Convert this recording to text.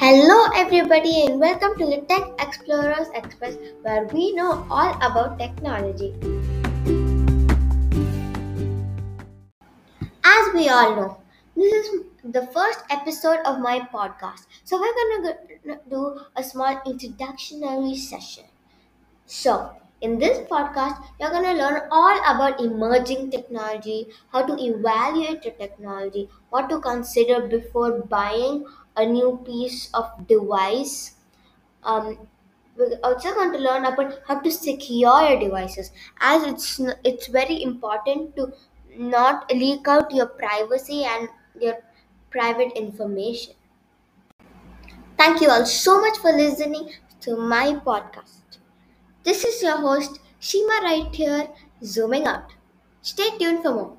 Hello, everybody, and welcome to the Tech Explorers Express, where we know all about technology. As we all know, this is the first episode of my podcast, so we're gonna do a small introductory session. So, in this podcast, you're going to learn all about emerging technology, how to evaluate the technology, what to consider before buying a new piece of device. Um, we're also going to learn about how to secure your devices, as it's it's very important to not leak out your privacy and your private information. Thank you all so much for listening to my podcast. This is your host, Sheema, right here, zooming out. Stay tuned for more.